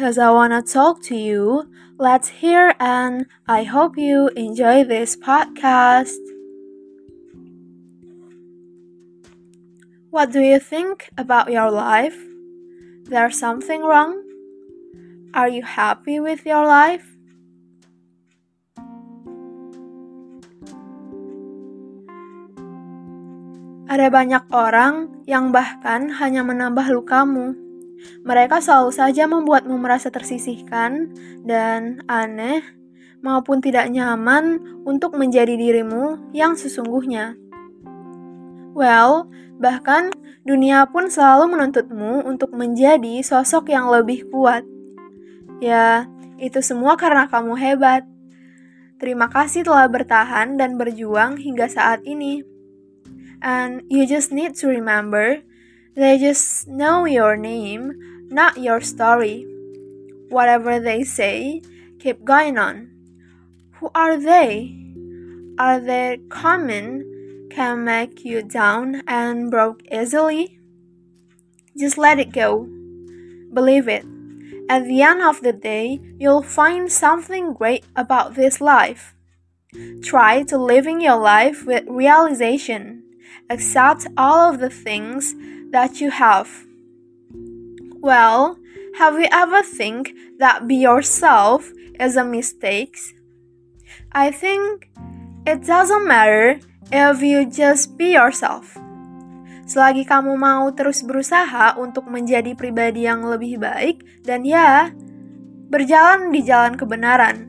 because I wanna talk to you. Let's hear and I hope you enjoy this podcast. What do you think about your life? There's something wrong? Are you happy with your life? Ada banyak orang yang bahkan hanya menambah lukamu. Mereka selalu saja membuatmu merasa tersisihkan dan aneh maupun tidak nyaman untuk menjadi dirimu yang sesungguhnya. Well, bahkan dunia pun selalu menuntutmu untuk menjadi sosok yang lebih kuat. Ya, itu semua karena kamu hebat. Terima kasih telah bertahan dan berjuang hingga saat ini. And you just need to remember, they just know your name, not your story. Whatever they say, keep going on. Who are they? Are they common? Can make you down and broke easily? Just let it go. Believe it. At the end of the day, you'll find something great about this life. Try to living your life with realization. Accept all of the things that you have. Well, have you ever think that be yourself is a mistake? I think it doesn't matter if you just be yourself. Selagi kamu mau terus berusaha untuk menjadi pribadi yang lebih baik dan ya, berjalan di jalan kebenaran.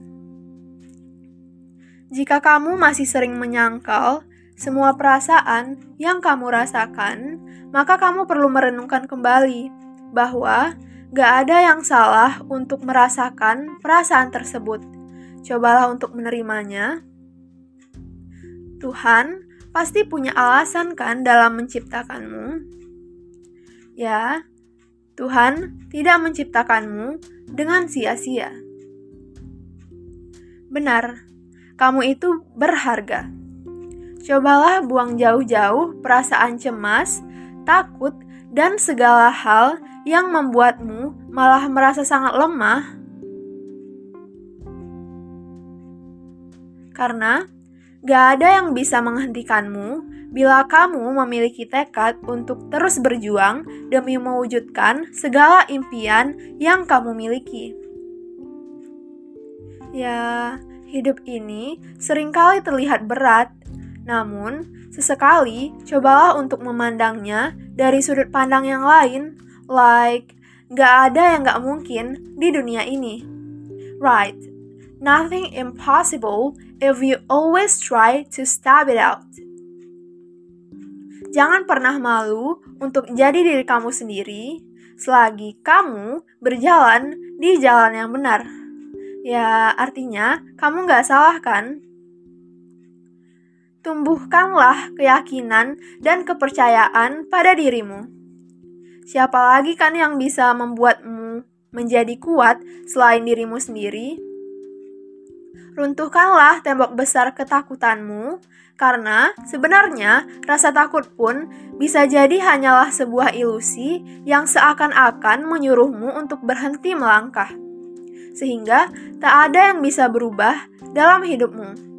Jika kamu masih sering menyangkal semua perasaan yang kamu rasakan, maka kamu perlu merenungkan kembali bahwa gak ada yang salah untuk merasakan perasaan tersebut. Cobalah untuk menerimanya. Tuhan pasti punya alasan kan dalam menciptakanmu. Ya, Tuhan tidak menciptakanmu dengan sia-sia. Benar, kamu itu berharga. Cobalah buang jauh-jauh perasaan cemas, takut, dan segala hal yang membuatmu malah merasa sangat lemah. Karena gak ada yang bisa menghentikanmu bila kamu memiliki tekad untuk terus berjuang demi mewujudkan segala impian yang kamu miliki. Ya, hidup ini sering kali terlihat berat, namun, sesekali cobalah untuk memandangnya dari sudut pandang yang lain, like gak ada yang gak mungkin di dunia ini. Right, nothing impossible if you always try to step it out. Jangan pernah malu untuk jadi diri kamu sendiri selagi kamu berjalan di jalan yang benar. Ya, artinya kamu gak salah kan? Tumbuhkanlah keyakinan dan kepercayaan pada dirimu. Siapa lagi kan yang bisa membuatmu menjadi kuat selain dirimu sendiri? Runtuhkanlah tembok besar ketakutanmu, karena sebenarnya rasa takut pun bisa jadi hanyalah sebuah ilusi yang seakan-akan menyuruhmu untuk berhenti melangkah, sehingga tak ada yang bisa berubah dalam hidupmu.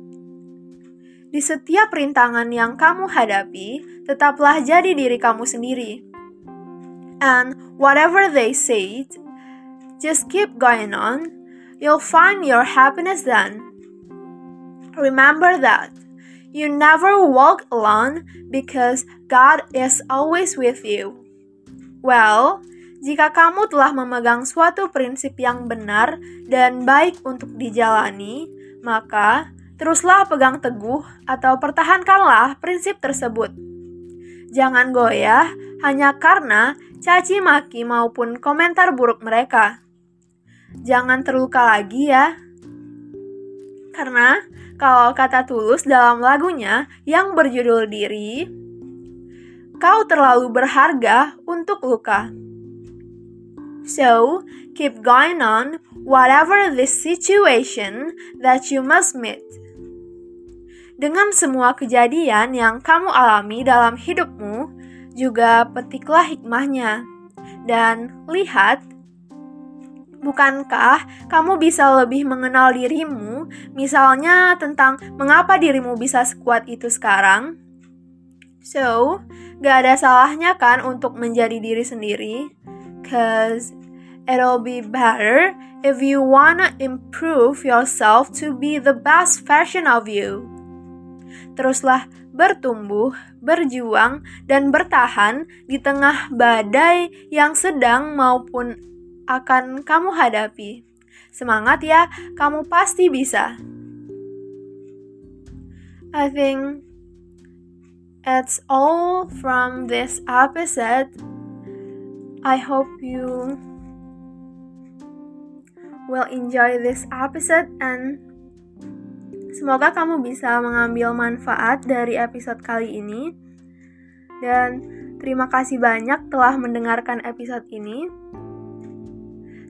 Di setiap rintangan yang kamu hadapi, tetaplah jadi diri kamu sendiri. And whatever they say, just keep going on. You'll find your happiness then. Remember that you never walk alone because God is always with you. Well, jika kamu telah memegang suatu prinsip yang benar dan baik untuk dijalani, maka Teruslah pegang teguh atau pertahankanlah prinsip tersebut. Jangan goyah hanya karena caci maki maupun komentar buruk mereka. Jangan terluka lagi ya. Karena kalau kata tulus dalam lagunya yang berjudul diri, kau terlalu berharga untuk luka. So, keep going on whatever the situation that you must meet. Dengan semua kejadian yang kamu alami dalam hidupmu, juga petiklah hikmahnya. Dan lihat Bukankah kamu bisa lebih mengenal dirimu, misalnya tentang mengapa dirimu bisa sekuat itu sekarang? So, gak ada salahnya kan untuk menjadi diri sendiri? Cause it'll be better if you wanna improve yourself to be the best version of you. Teruslah bertumbuh, berjuang, dan bertahan di tengah badai yang sedang maupun akan kamu hadapi. Semangat ya, kamu pasti bisa. I think it's all from this episode. I hope you will enjoy this episode and semoga kamu bisa mengambil manfaat dari episode kali ini. Dan terima kasih banyak telah mendengarkan episode ini.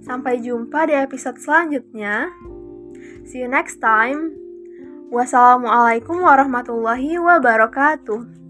Sampai jumpa di episode selanjutnya. See you next time. Wassalamualaikum warahmatullahi wabarakatuh.